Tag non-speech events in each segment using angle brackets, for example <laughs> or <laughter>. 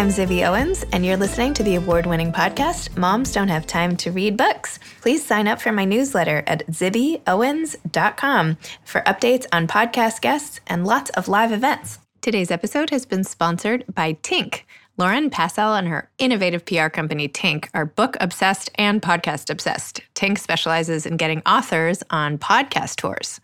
I'm Zibby Owens, and you're listening to the award winning podcast, Moms Don't Have Time to Read Books. Please sign up for my newsletter at zibbyowens.com for updates on podcast guests and lots of live events. Today's episode has been sponsored by Tink. Lauren Passell and her innovative PR company Tink are book obsessed and podcast obsessed. Tink specializes in getting authors on podcast tours.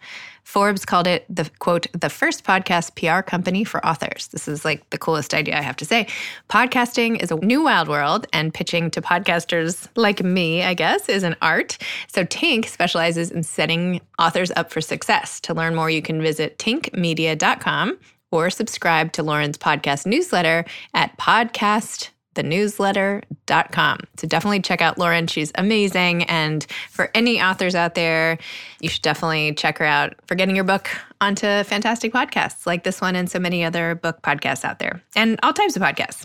Forbes called it the quote, the first podcast PR company for authors. This is like the coolest idea I have to say. Podcasting is a new wild world, and pitching to podcasters like me, I guess, is an art. So Tink specializes in setting authors up for success. To learn more, you can visit tinkmedia.com or subscribe to Lauren's podcast newsletter at podcast thenewsletter.com. So definitely check out Lauren. She's amazing. And for any authors out there, you should definitely check her out for getting your book onto fantastic podcasts like this one and so many other book podcasts out there and all types of podcasts.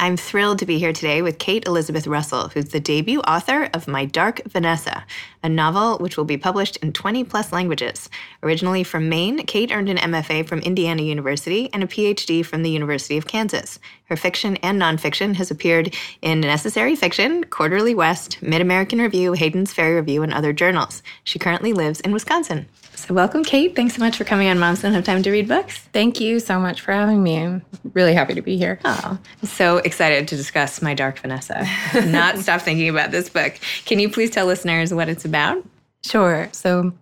I'm thrilled to be here today with Kate Elizabeth Russell, who's the debut author of My Dark Vanessa, a novel which will be published in 20 plus languages. Originally from Maine, Kate earned an MFA from Indiana University and a PhD from the University of Kansas. Her fiction and nonfiction has appeared in Necessary Fiction, Quarterly West, Mid American Review, Hayden's Ferry Review, and other journals. She currently lives in Wisconsin. So, welcome, Kate. Thanks so much for coming on Moms Don't Have Time to Read Books. Thank you so much for having me. I'm really happy to be here. Oh, I'm so excited to discuss My Dark Vanessa. <laughs> Not stop thinking about this book. Can you please tell listeners what it's about? Sure. So,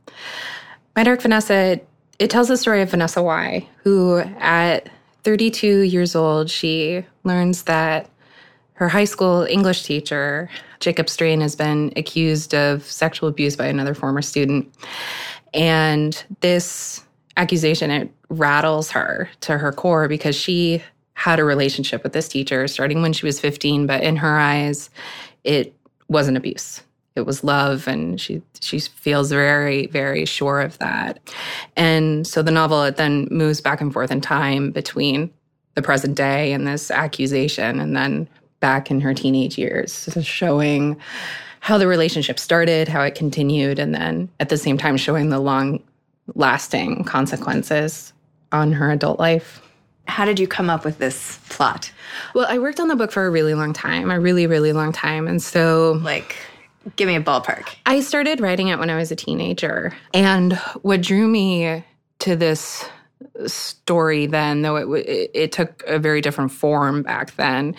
My Dark Vanessa, it tells the story of Vanessa Wye, who at 32 years old, she learns that her high school English teacher, Jacob Strain, has been accused of sexual abuse by another former student. And this accusation, it rattles her to her core because she had a relationship with this teacher starting when she was 15, but in her eyes, it wasn't abuse. It was love, and she she feels very, very sure of that. And so the novel it then moves back and forth in time between the present day and this accusation, and then back in her teenage years, showing how the relationship started, how it continued, and then at the same time showing the long lasting consequences on her adult life. How did you come up with this plot? Well, I worked on the book for a really long time, a really, really long time. And so, like, give me a ballpark. I started writing it when I was a teenager. And what drew me to this story then, though it, it, it took a very different form back then,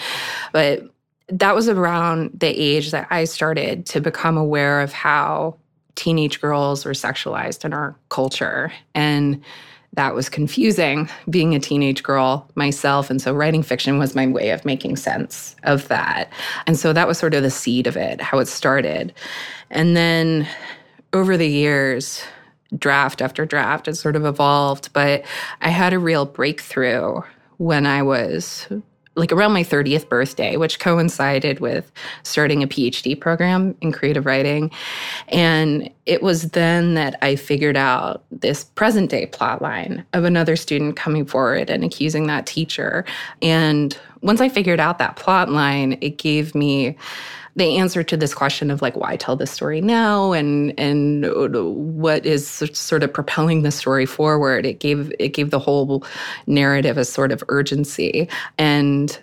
but that was around the age that I started to become aware of how teenage girls were sexualized in our culture. And that was confusing being a teenage girl myself. And so writing fiction was my way of making sense of that. And so that was sort of the seed of it, how it started. And then over the years, draft after draft, it sort of evolved. But I had a real breakthrough when I was like around my 30th birthday, which coincided with starting a PhD program in creative writing. And it was then that I figured out this present day plot line of another student coming forward and accusing that teacher. And once I figured out that plot line, it gave me the answer to this question of like why tell this story now and and what is sort of propelling the story forward it gave it gave the whole narrative a sort of urgency and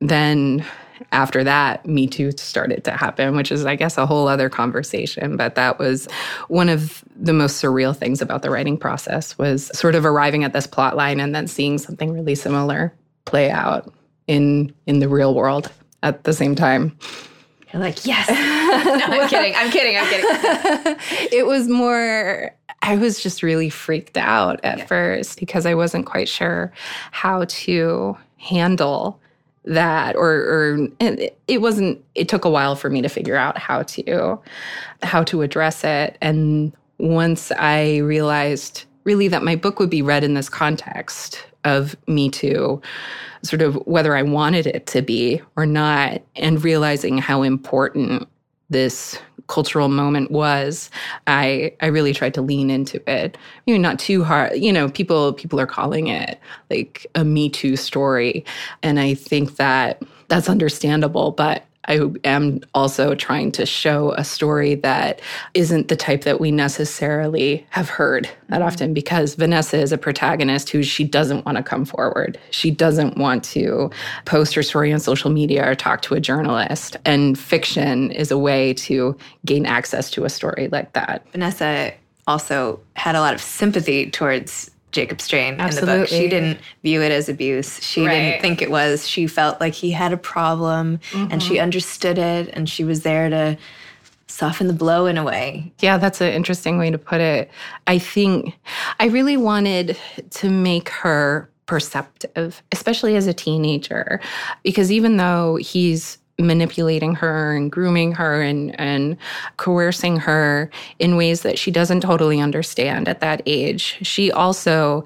then after that, Me Too started to happen, which is, I guess, a whole other conversation. But that was one of the most surreal things about the writing process was sort of arriving at this plot line and then seeing something really similar play out in in the real world at the same time. You're like, yes. <laughs> no, I'm kidding. I'm kidding. I'm kidding. <laughs> it was more, I was just really freaked out at yeah. first because I wasn't quite sure how to handle that or or it wasn't it took a while for me to figure out how to how to address it and once i realized really that my book would be read in this context of me too sort of whether I wanted it to be or not, and realizing how important this cultural moment was i i really tried to lean into it. Maybe not too hard you know people people are calling it like a me too story. And i think that that's understandable but I am also trying to show a story that isn't the type that we necessarily have heard that mm-hmm. often because Vanessa is a protagonist who she doesn't want to come forward. She doesn't want to post her story on social media or talk to a journalist. And fiction is a way to gain access to a story like that. Vanessa also had a lot of sympathy towards Jacob Strain Absolutely. in the book. She didn't view it as abuse. She right. didn't think it was. She felt like he had a problem mm-hmm. and she mm-hmm. understood it and she was there to soften the blow in a way. Yeah, that's an interesting way to put it. I think I really wanted to make her perceptive, especially as a teenager, because even though he's manipulating her and grooming her and, and coercing her in ways that she doesn't totally understand at that age. She also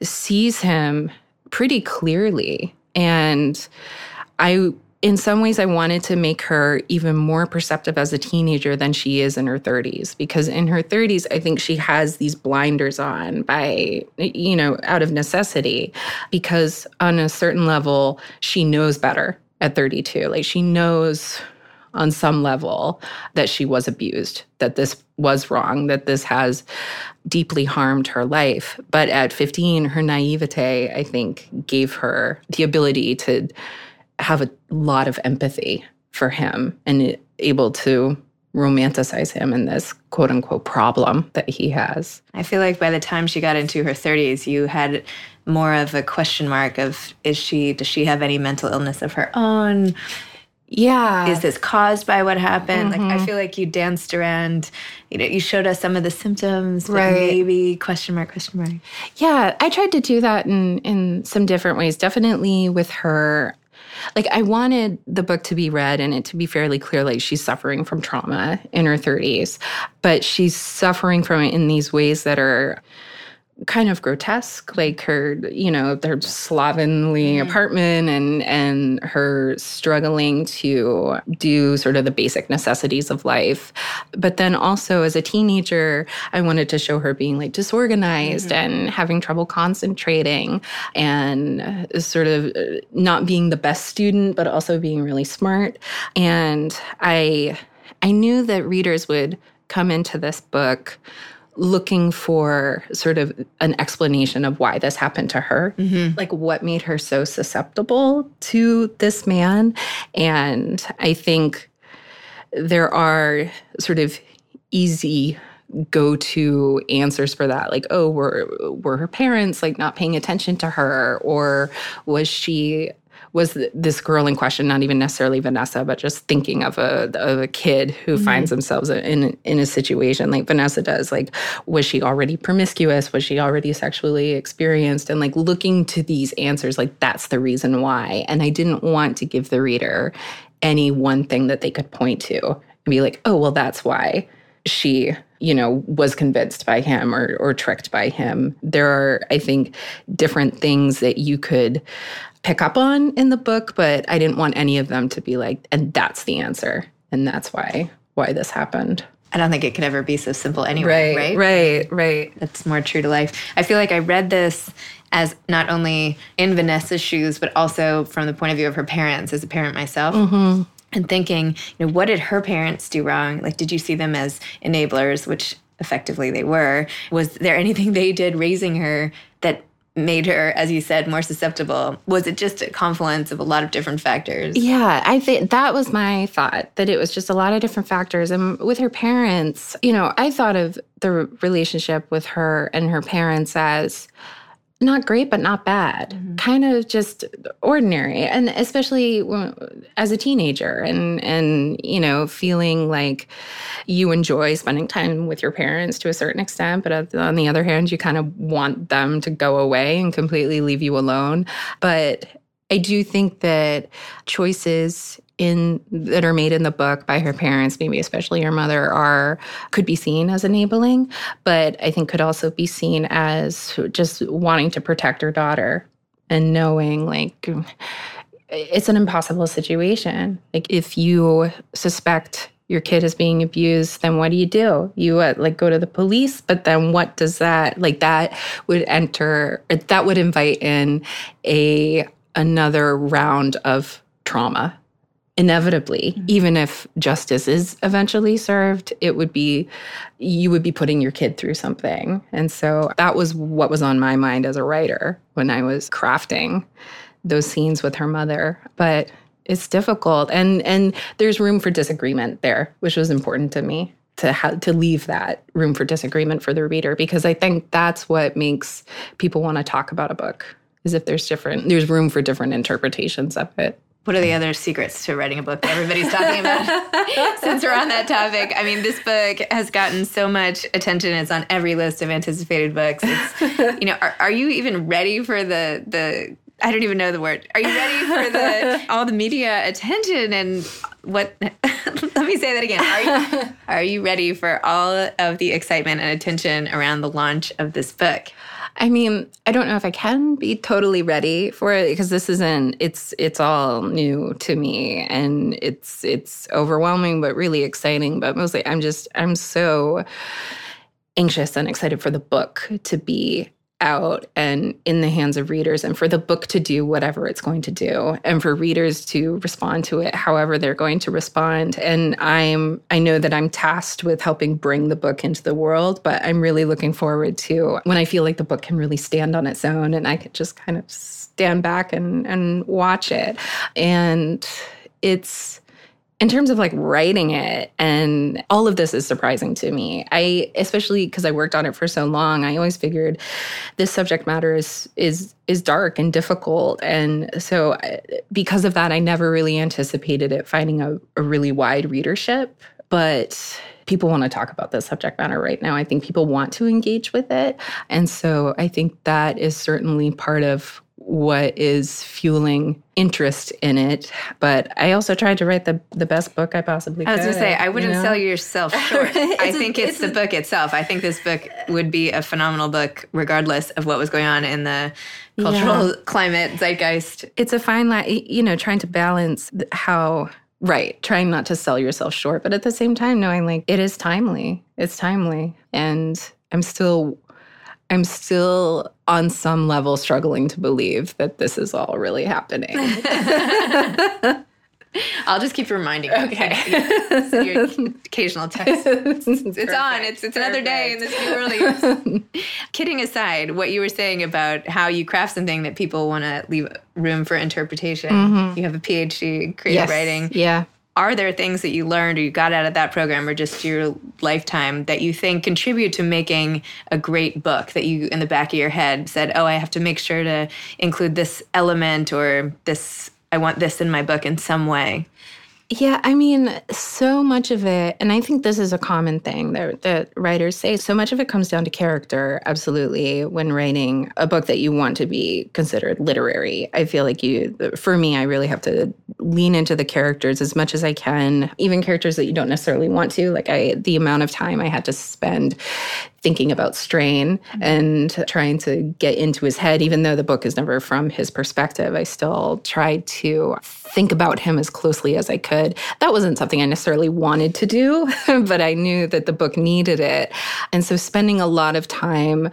sees him pretty clearly. And I, in some ways, I wanted to make her even more perceptive as a teenager than she is in her 30s. Because in her 30s, I think she has these blinders on by, you know, out of necessity, because on a certain level, she knows better at 32. Like she knows on some level that she was abused, that this was wrong, that this has deeply harmed her life. But at 15, her naivete, I think, gave her the ability to have a lot of empathy for him and able to romanticize him and this quote unquote problem that he has. I feel like by the time she got into her 30s, you had more of a question mark of is she does she have any mental illness of her own? Yeah. Is this caused by what happened? Mm-hmm. Like I mm-hmm. feel like you danced around, you know, you showed us some of the symptoms, right. maybe question mark, question mark. Yeah, I tried to do that in in some different ways. Definitely with her like I wanted the book to be read and it to be fairly clear like she's suffering from trauma in her 30s, but she's suffering from it in these ways that are kind of grotesque like her you know their slovenly mm-hmm. apartment and and her struggling to do sort of the basic necessities of life but then also as a teenager i wanted to show her being like disorganized mm-hmm. and having trouble concentrating and sort of uh, not being the best student but also being really smart and i i knew that readers would come into this book looking for sort of an explanation of why this happened to her. Mm-hmm. Like what made her so susceptible to this man. And I think there are sort of easy go to answers for that like oh were were her parents like not paying attention to her or was she was this girl in question not even necessarily Vanessa, but just thinking of a of a kid who mm-hmm. finds themselves in in a situation like Vanessa does. Like, was she already promiscuous? Was she already sexually experienced? And like looking to these answers, like that's the reason why. And I didn't want to give the reader any one thing that they could point to and be like, oh, well, that's why she you know was convinced by him or or tricked by him there are i think different things that you could pick up on in the book, but I didn't want any of them to be like, and that's the answer. And that's why why this happened. I don't think it could ever be so simple anyway, right? Right, right. right. That's more true to life. I feel like I read this as not only in Vanessa's shoes, but also from the point of view of her parents as a parent myself. Mm-hmm. And thinking, you know, what did her parents do wrong? Like, did you see them as enablers, which effectively they were? Was there anything they did raising her that made her, as you said, more susceptible? Was it just a confluence of a lot of different factors? Yeah, I think that was my thought that it was just a lot of different factors. And with her parents, you know, I thought of the relationship with her and her parents as not great, but not bad. Mm-hmm. Kind of just ordinary, and especially as a teenager, and and you know, feeling like you enjoy spending time with your parents to a certain extent, but on the other hand, you kind of want them to go away and completely leave you alone. But I do think that choices in that are made in the book by her parents, maybe especially her mother, are could be seen as enabling, but I think could also be seen as just wanting to protect her daughter and knowing like it's an impossible situation. Like if you suspect your kid is being abused, then what do you do? You uh, like go to the police, but then what does that like that would enter that would invite in a another round of trauma inevitably mm-hmm. even if justice is eventually served it would be you would be putting your kid through something. And so that was what was on my mind as a writer when i was crafting those scenes with her mother. But it's difficult. And and there's room for disagreement there which was important to me to have to leave that room for disagreement for the reader because i think that's what makes people want to talk about a book is if there's different there's room for different interpretations of it what are the other secrets to writing a book that everybody's talking about? <laughs> Since we're on that topic, I mean, this book has gotten so much attention. It's on every list of anticipated books. It's, you know, are, are you even ready for the the I don't even know the word. Are you ready for the <laughs> all the media attention and what? <laughs> let me say that again. Are you, are you ready for all of the excitement and attention around the launch of this book? I mean, I don't know if I can be totally ready for it because this isn't it's it's all new to me and it's it's overwhelming but really exciting, but mostly I'm just I'm so anxious and excited for the book to be out and in the hands of readers and for the book to do whatever it's going to do and for readers to respond to it however they're going to respond. And i'm i know that i'm tasked with helping bring the book into the world but i'm really looking forward to when i feel like the book can really stand on its own and i can just kind of stand back and and watch it. And it's in terms of like writing it and all of this is surprising to me. I especially because i worked on it for so long i always figured this subject matter is is is dark and difficult. And so uh, because of that i never really anticipated it finding a, a really wide readership. But people want to talk about this subject matter right now. I think people want to engage with it. And so i think that is certainly part of what is fueling interest in it. But I also tried to write the the best book I possibly could. I was going to say, I wouldn't you know? sell yourself <laughs> short. I think it's, it's the book itself. I think this book would be a phenomenal book, regardless of what was going on in the cultural yeah. <laughs> climate zeitgeist. It's a fine line, you know, trying to balance how. Right, trying not to sell yourself short, but at the same time, knowing like it is timely. It's timely. And I'm still I'm still on some level struggling to believe that this is all really happening. <laughs> I'll just keep reminding you. Okay. your <laughs> occasional text. It's, it's on. It's it's another day in this new world. <laughs> Kidding aside, what you were saying about how you craft something that people want to leave room for interpretation. Mm-hmm. You have a PhD in creative yes. writing. Yeah are there things that you learned or you got out of that program or just your lifetime that you think contribute to making a great book that you in the back of your head said oh i have to make sure to include this element or this i want this in my book in some way yeah, I mean, so much of it, and I think this is a common thing that, that writers say, so much of it comes down to character, absolutely, when writing a book that you want to be considered literary. I feel like you, for me, I really have to lean into the characters as much as I can, even characters that you don't necessarily want to. Like, I, the amount of time I had to spend thinking about Strain mm-hmm. and trying to get into his head, even though the book is never from his perspective. I still tried to think about him as closely as I could. That wasn't something I necessarily wanted to do, <laughs> but I knew that the book needed it. And so spending a lot of time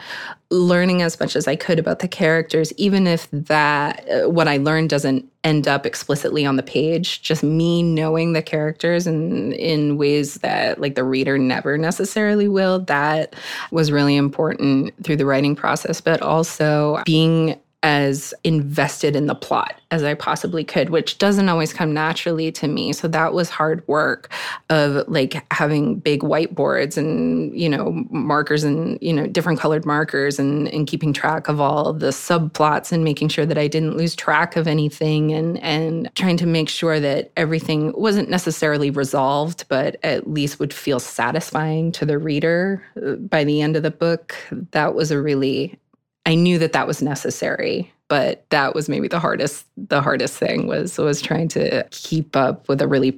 learning as much as I could about the characters, even if that uh, what I learned doesn't end up explicitly on the page, just me knowing the characters and in ways that like the reader never necessarily will, that was really important through the writing process, but also being as invested in the plot as I possibly could, which doesn't always come naturally to me. So that was hard work of like having big whiteboards and, you know, markers and, you know, different colored markers and, and keeping track of all the subplots and making sure that I didn't lose track of anything and, and trying to make sure that everything wasn't necessarily resolved, but at least would feel satisfying to the reader uh, by the end of the book. That was a really I knew that that was necessary, but that was maybe the hardest the hardest thing was was trying to keep up with a really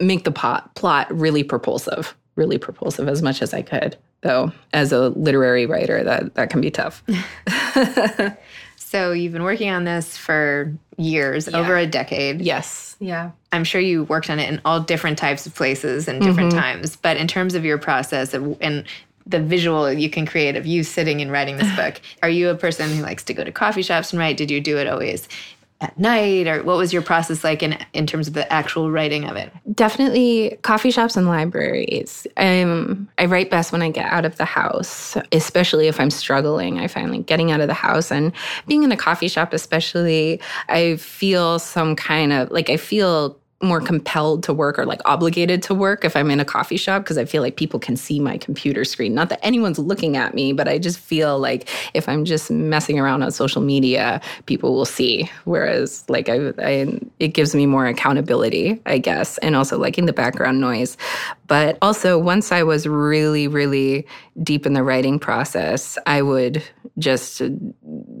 make the plot plot really propulsive, really propulsive as much as I could. Though as a literary writer that that can be tough. <laughs> so you've been working on this for years, yeah. over a decade. Yes. Yeah. I'm sure you worked on it in all different types of places and different mm-hmm. times, but in terms of your process of, and the visual you can create of you sitting and writing this <sighs> book. Are you a person who likes to go to coffee shops and write? Did you do it always at night or what was your process like in in terms of the actual writing of it definitely coffee shops and libraries um, i write best when i get out of the house especially if i'm struggling i find like getting out of the house and being in a coffee shop especially i feel some kind of like i feel more compelled to work or like obligated to work if I'm in a coffee shop because I feel like people can see my computer screen. Not that anyone's looking at me, but I just feel like if I'm just messing around on social media, people will see. Whereas like I, I it gives me more accountability, I guess, and also liking the background noise. But also once I was really, really deep in the writing process, I would just uh,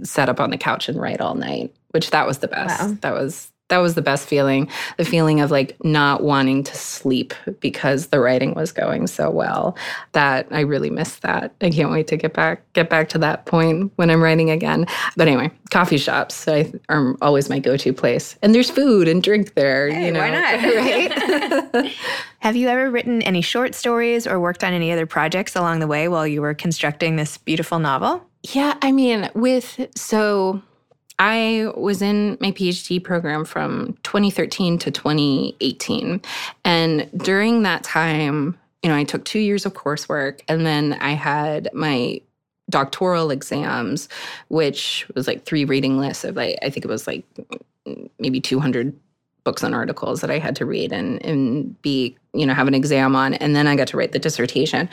set up on the couch and write all night, which that was the best. Wow. That was that was the best feeling the feeling of like not wanting to sleep because the writing was going so well that i really miss that. I can't wait to get back get back to that point when i'm writing again. But anyway coffee shops I, are always my go-to place. And there's food and drink there hey, you know why not? <laughs> <laughs> right? <laughs> Have you ever written any short stories or worked on any other projects along the way while you were constructing this beautiful novel? Yeah i mean with so I was in my PhD program from 2013 to 2018. And during that time, you know, I took two years of coursework and then I had my doctoral exams, which was like three reading lists of like, I think it was like maybe 200 books and articles that I had to read and, and be, you know, have an exam on. And then I got to write the dissertation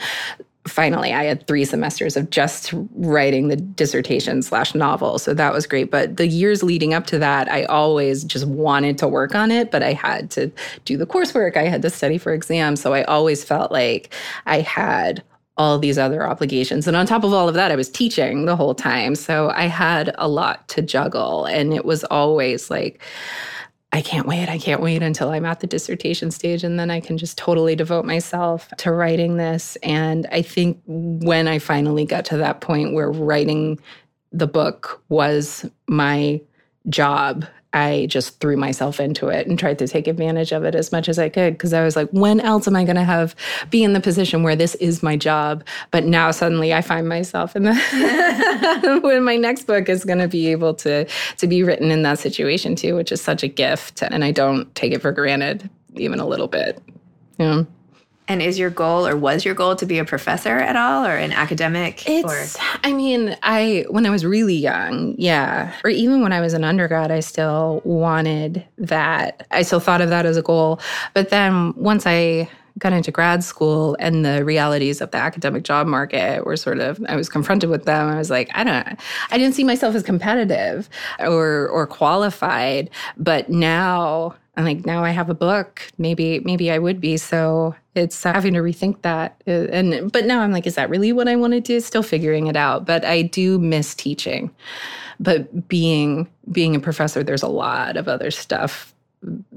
finally i had three semesters of just writing the dissertation slash novel so that was great but the years leading up to that i always just wanted to work on it but i had to do the coursework i had to study for exams so i always felt like i had all these other obligations. And on top of all of that, I was teaching the whole time. So I had a lot to juggle. And it was always like, I can't wait. I can't wait until I'm at the dissertation stage and then I can just totally devote myself to writing this. And I think when I finally got to that point where writing the book was my job I just threw myself into it and tried to take advantage of it as much as I could because I was like, when else am I going to have be in the position where this is my job? But now suddenly I find myself in the <laughs> when my next book is going to be able to to be written in that situation too, which is such a gift, and I don't take it for granted even a little bit. Yeah. And is your goal or was your goal to be a professor at all or an academic? It's, or? I mean, I, when I was really young, yeah, or even when I was an undergrad, I still wanted that. I still thought of that as a goal. But then once I got into grad school and the realities of the academic job market were sort of I was confronted with them. I was like, I don't I didn't see myself as competitive or or qualified, but now I'm like now I have a book. Maybe maybe I would be. So it's having to rethink that. Uh, and but now I'm like, is that really what I want to do? Still figuring it out. But I do miss teaching. But being being a professor, there's a lot of other stuff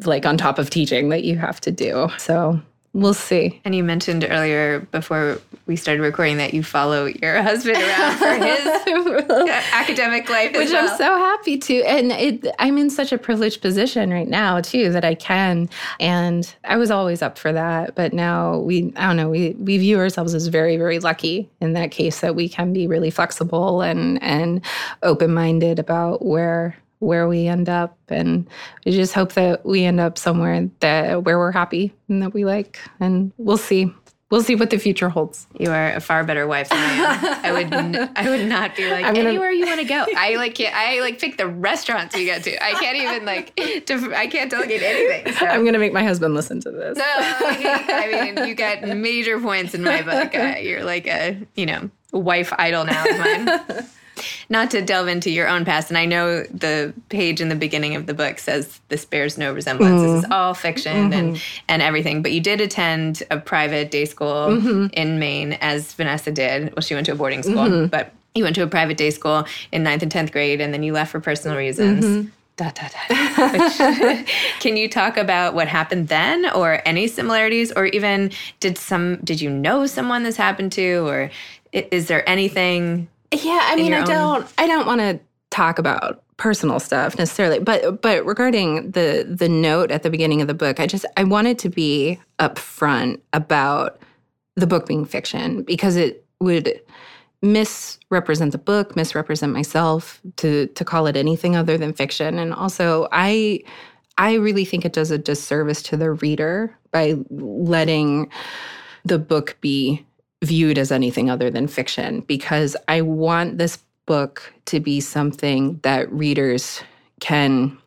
like on top of teaching that you have to do. So we'll see. And you mentioned earlier before we started recording that you follow your husband around for his <laughs> <laughs> academic life, which well. I'm so happy to. And it, I'm in such a privileged position right now too that I can. And I was always up for that, but now we, I don't know, we we view ourselves as very very lucky in that case that we can be really flexible and and open minded about where where we end up and we just hope that we end up somewhere that where we're happy and that we like and we'll see. We'll see what the future holds. You are a far better wife than i am. I would n- i would not be like gonna, anywhere you want to go. I like i like pick the restaurants you go to. I can't even like <laughs> def- i can't delegate anything so. i'm gonna make my husband listen to this. No i mean you got major points in my book. Uh, you're like a you know wife idol now of mine <laughs> not to delve into your own past, and I know the page in the beginning of the book says this bears no resemblance. Mm. This is all fiction mm-hmm. and and everything. But you did attend a private day school mm-hmm. in Maine, as Vanessa did. Well, she went to a boarding school, mm-hmm. but you went to a private day school in ninth and tenth grade, and then you left for personal reasons. Mm-hmm. Da, da, da. Which, <laughs> can you talk about what happened then or any similarities or even did some did you know someone this happened to or is there anything yeah, I mean, I don't, I don't want to talk about personal stuff necessarily, but but regarding the the note at the beginning of the book, I just I wanted to be upfront about the book being fiction because it would misrepresent the book, misrepresent myself, to to call it anything other than fiction. And also I I really think it does a disservice to the reader by letting the book be viewed as anything other than fiction because I want this book to be something that readers can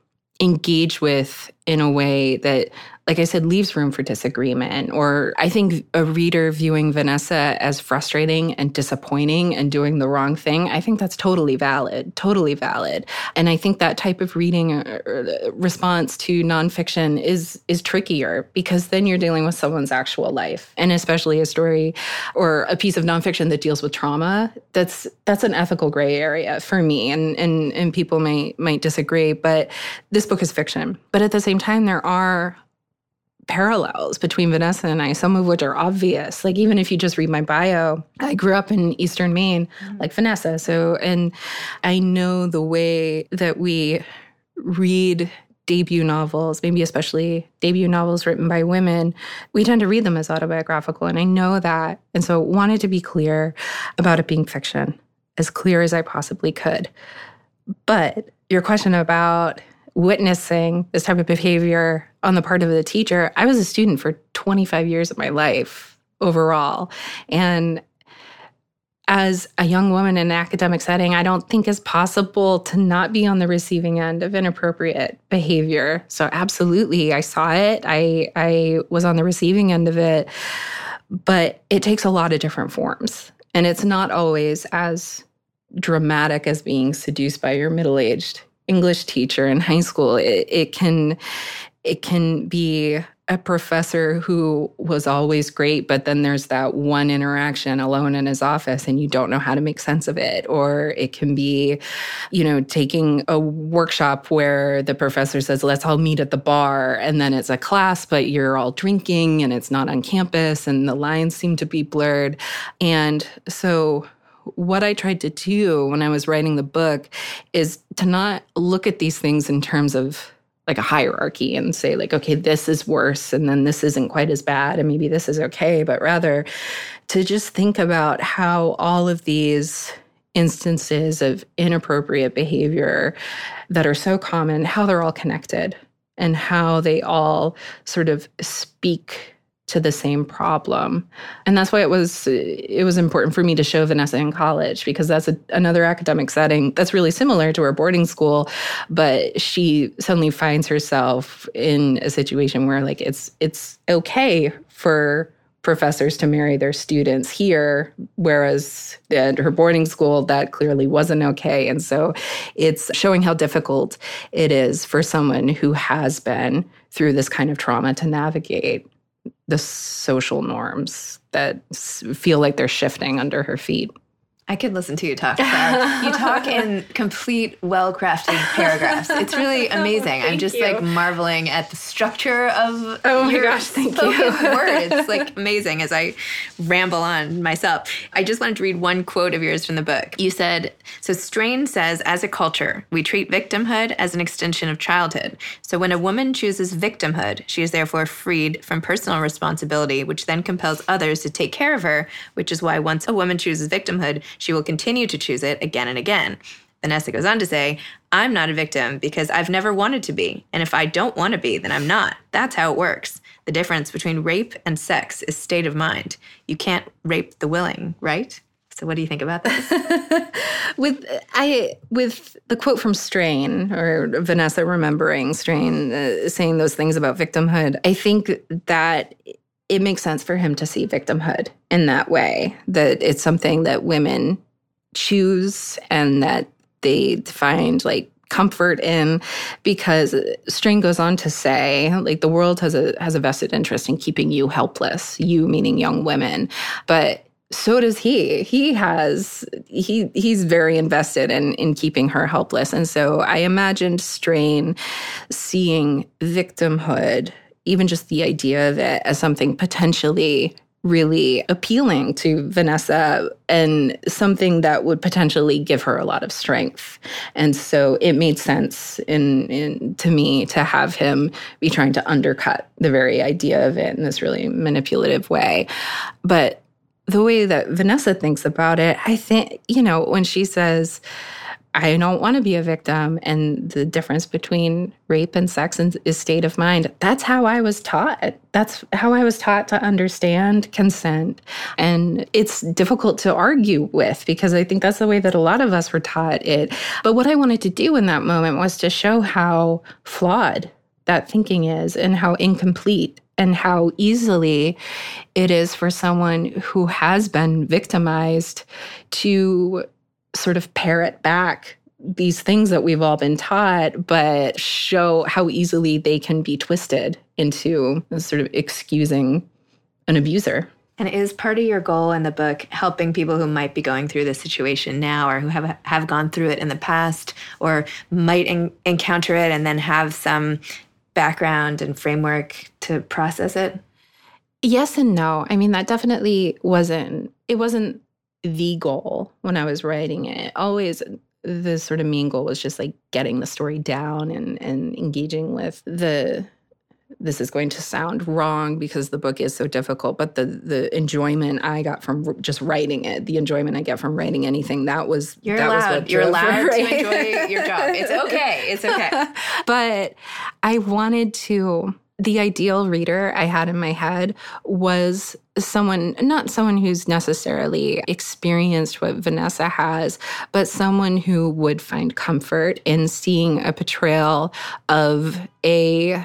engage with in a way that like I said, leaves room for disagreement. Or I think a reader viewing Vanessa as frustrating and disappointing and doing the wrong thing, I think that's totally valid, totally valid. And I think that type of reading uh, uh, response to nonfiction is is trickier because then you're dealing with someone's actual life, and especially a story or a piece of nonfiction that deals with trauma. That's that's an ethical gray area for me, and and and people might might disagree, but this book is fiction. But at the same time, there are parallels between Vanessa and I, some of which are obvious. Like even if you just read my bio, I grew up in Eastern Maine, mm-hmm. like Vanessa. So, and I know the way that we read debut novels, maybe especially debut novels written by women, we tend to read them as autobiographical. And I know that. And so wanted to be clear about it being fiction, as clear as I possibly could. But your question about witnessing this type of behavior on the part of the teacher, I was a student for 25 years of my life overall. And as a young woman in an academic setting, I don't think it's possible to not be on the receiving end of inappropriate behavior. So absolutely, I saw it. I I was on the receiving end of it. But it takes a lot of different forms. And it's not always as dramatic as being seduced by your middle-aged English teacher in high school. It, it can it can be a professor who was always great, but then there's that one interaction alone in his office and you don't know how to make sense of it. Or it can be, you know, taking a workshop where the professor says, let's all meet at the bar. And then it's a class, but you're all drinking and it's not on campus and the lines seem to be blurred. And so what I tried to do when I was writing the book is to not look at these things in terms of like a hierarchy and say like okay this is worse and then this isn't quite as bad and maybe this is okay but rather to just think about how all of these instances of inappropriate behavior that are so common how they're all connected and how they all sort of speak to the same problem. And that's why it was it was important for me to show vanessa in college because that's a, another academic setting that's really similar to her boarding school but she suddenly finds herself in a situation where like it's it's okay for professors to marry their students here whereas at her boarding school that clearly wasn't okay. And so it's showing how difficult it is for someone who has been through this kind of trauma to navigate the social norms that feel like they're shifting under her feet. I could listen to you talk. you <laughs> talk in complete, well-crafted paragraphs. It's really <laughs> oh, amazing. I'm just you. like marveling at the structure of oh my gosh, thank you. words. <laughs> like amazing as I ramble on myself. I just wanted to read one quote of yours from the book. You said, "So Strain says, as a culture, we treat victimhood as an extension of childhood. So when a woman chooses victimhood, she is therefore freed from personal responsibility, which then compels others to take care of her. Which is why once a woman chooses victimhood." She will continue to choose it again and again. Vanessa goes on to say, I'm not a victim because I've never wanted to be. And if I don't want to be, then I'm not. That's how it works. The difference between rape and sex is state of mind. You can't rape the willing, right? So what do you think about this? <laughs> with I with the quote from Strain or Vanessa remembering Strain uh, saying those things about victimhood, I think that it makes sense for him to see victimhood in that way that it's something that women choose and that they find like comfort in because Strain goes on to say like the world has a has a vested interest in keeping you helpless you meaning young women. But so does he. He has he he's very invested in in keeping her helpless. And so i imagined strain seeing victimhood even just the idea of it as something potentially really appealing to Vanessa and something that would potentially give her a lot of strength. And so it made sense in, in to me to have him be trying to undercut the very idea of it in this really manipulative way. But the way that Vanessa thinks about it, I think, you know, when she says, I don't want to be a victim. And the difference between rape and sex is state of mind. That's how I was taught. That's how I was taught to understand consent. And it's difficult to argue with because I think that's the way that a lot of us were taught it. But what I wanted to do in that moment was to show how flawed that thinking is and how incomplete and how easily it is for someone who has been victimized to sort of parrot back these things that we've all been taught, but show how easily they can be twisted into sort of excusing an abuser. And is part of your goal in the book helping people who might be going through this situation now or who have have gone through it in the past or might en- encounter it and then have some background and framework to process it? Yes and no. I mean that definitely wasn't it wasn't the goal when I was writing it. Always the sort of main goal was just like getting the story down and and engaging with the this is going to sound wrong because the book is so difficult but the the enjoyment i got from just writing it the enjoyment i get from writing anything that was you're that allowed was you're allowed right? to enjoy your job it's okay it's okay <laughs> but i wanted to the ideal reader I had in my head was someone, not someone who's necessarily experienced what Vanessa has, but someone who would find comfort in seeing a portrayal of a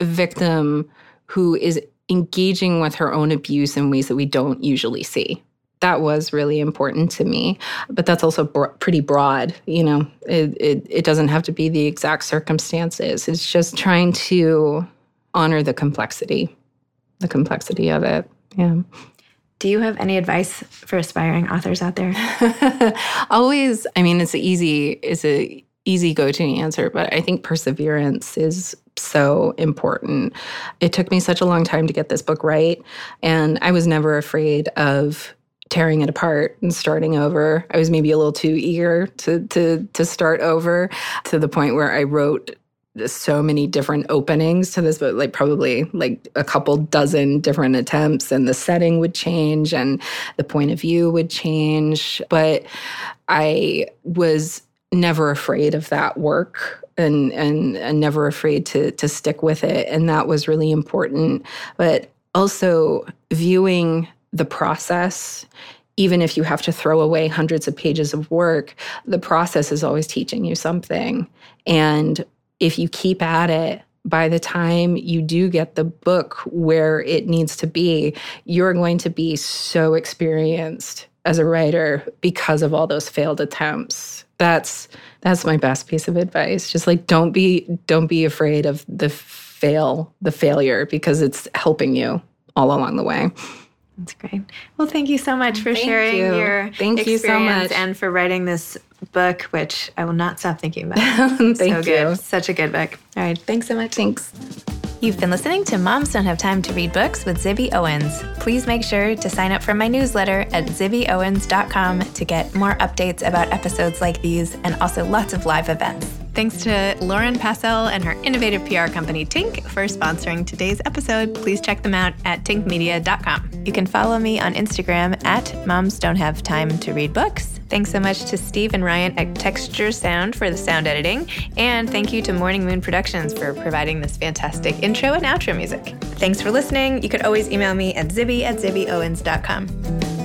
victim who is engaging with her own abuse in ways that we don't usually see. That was really important to me, but that's also pretty broad. You know, it, it it doesn't have to be the exact circumstances. It's just trying to honor the complexity, the complexity of it. Yeah. Do you have any advice for aspiring authors out there? <laughs> Always, I mean, it's easy, it's a easy go-to answer, but I think perseverance is so important. It took me such a long time to get this book right, and I was never afraid of tearing it apart and starting over. I was maybe a little too eager to to to start over to the point where I wrote so many different openings to this but like probably like a couple dozen different attempts and the setting would change and the point of view would change but i was never afraid of that work and and, and never afraid to to stick with it and that was really important but also viewing the process even if you have to throw away hundreds of pages of work, the process is always teaching you something. And if you keep at it, by the time you do get the book where it needs to be, you're going to be so experienced as a writer because of all those failed attempts. That's that's my best piece of advice. Just like don't be don't be afraid of the fail, the failure because it's helping you all along the way. That's great. Well, thank you so much for thank sharing you. your thank you so much. and for writing this book, which I will not stop thinking about. <laughs> thank so you. Good. Such a good book. All right. Thanks so much. Thanks. You've been listening to Moms Don't Have Time to Read Books with Zibby Owens. Please make sure to sign up for my newsletter at zibbyowens.com to get more updates about episodes like these and also lots of live events. Thanks to Lauren Passell and her innovative PR company Tink for sponsoring today's episode. Please check them out at tinkmedia.com. You can follow me on Instagram at Moms Don't Have Time to Read Books. Thanks so much to Steve and Ryan at Texture Sound for the sound editing. And thank you to Morning Moon Productions for providing this fantastic intro and outro music. Thanks for listening. You could always email me at zibby at zibbyowens.com.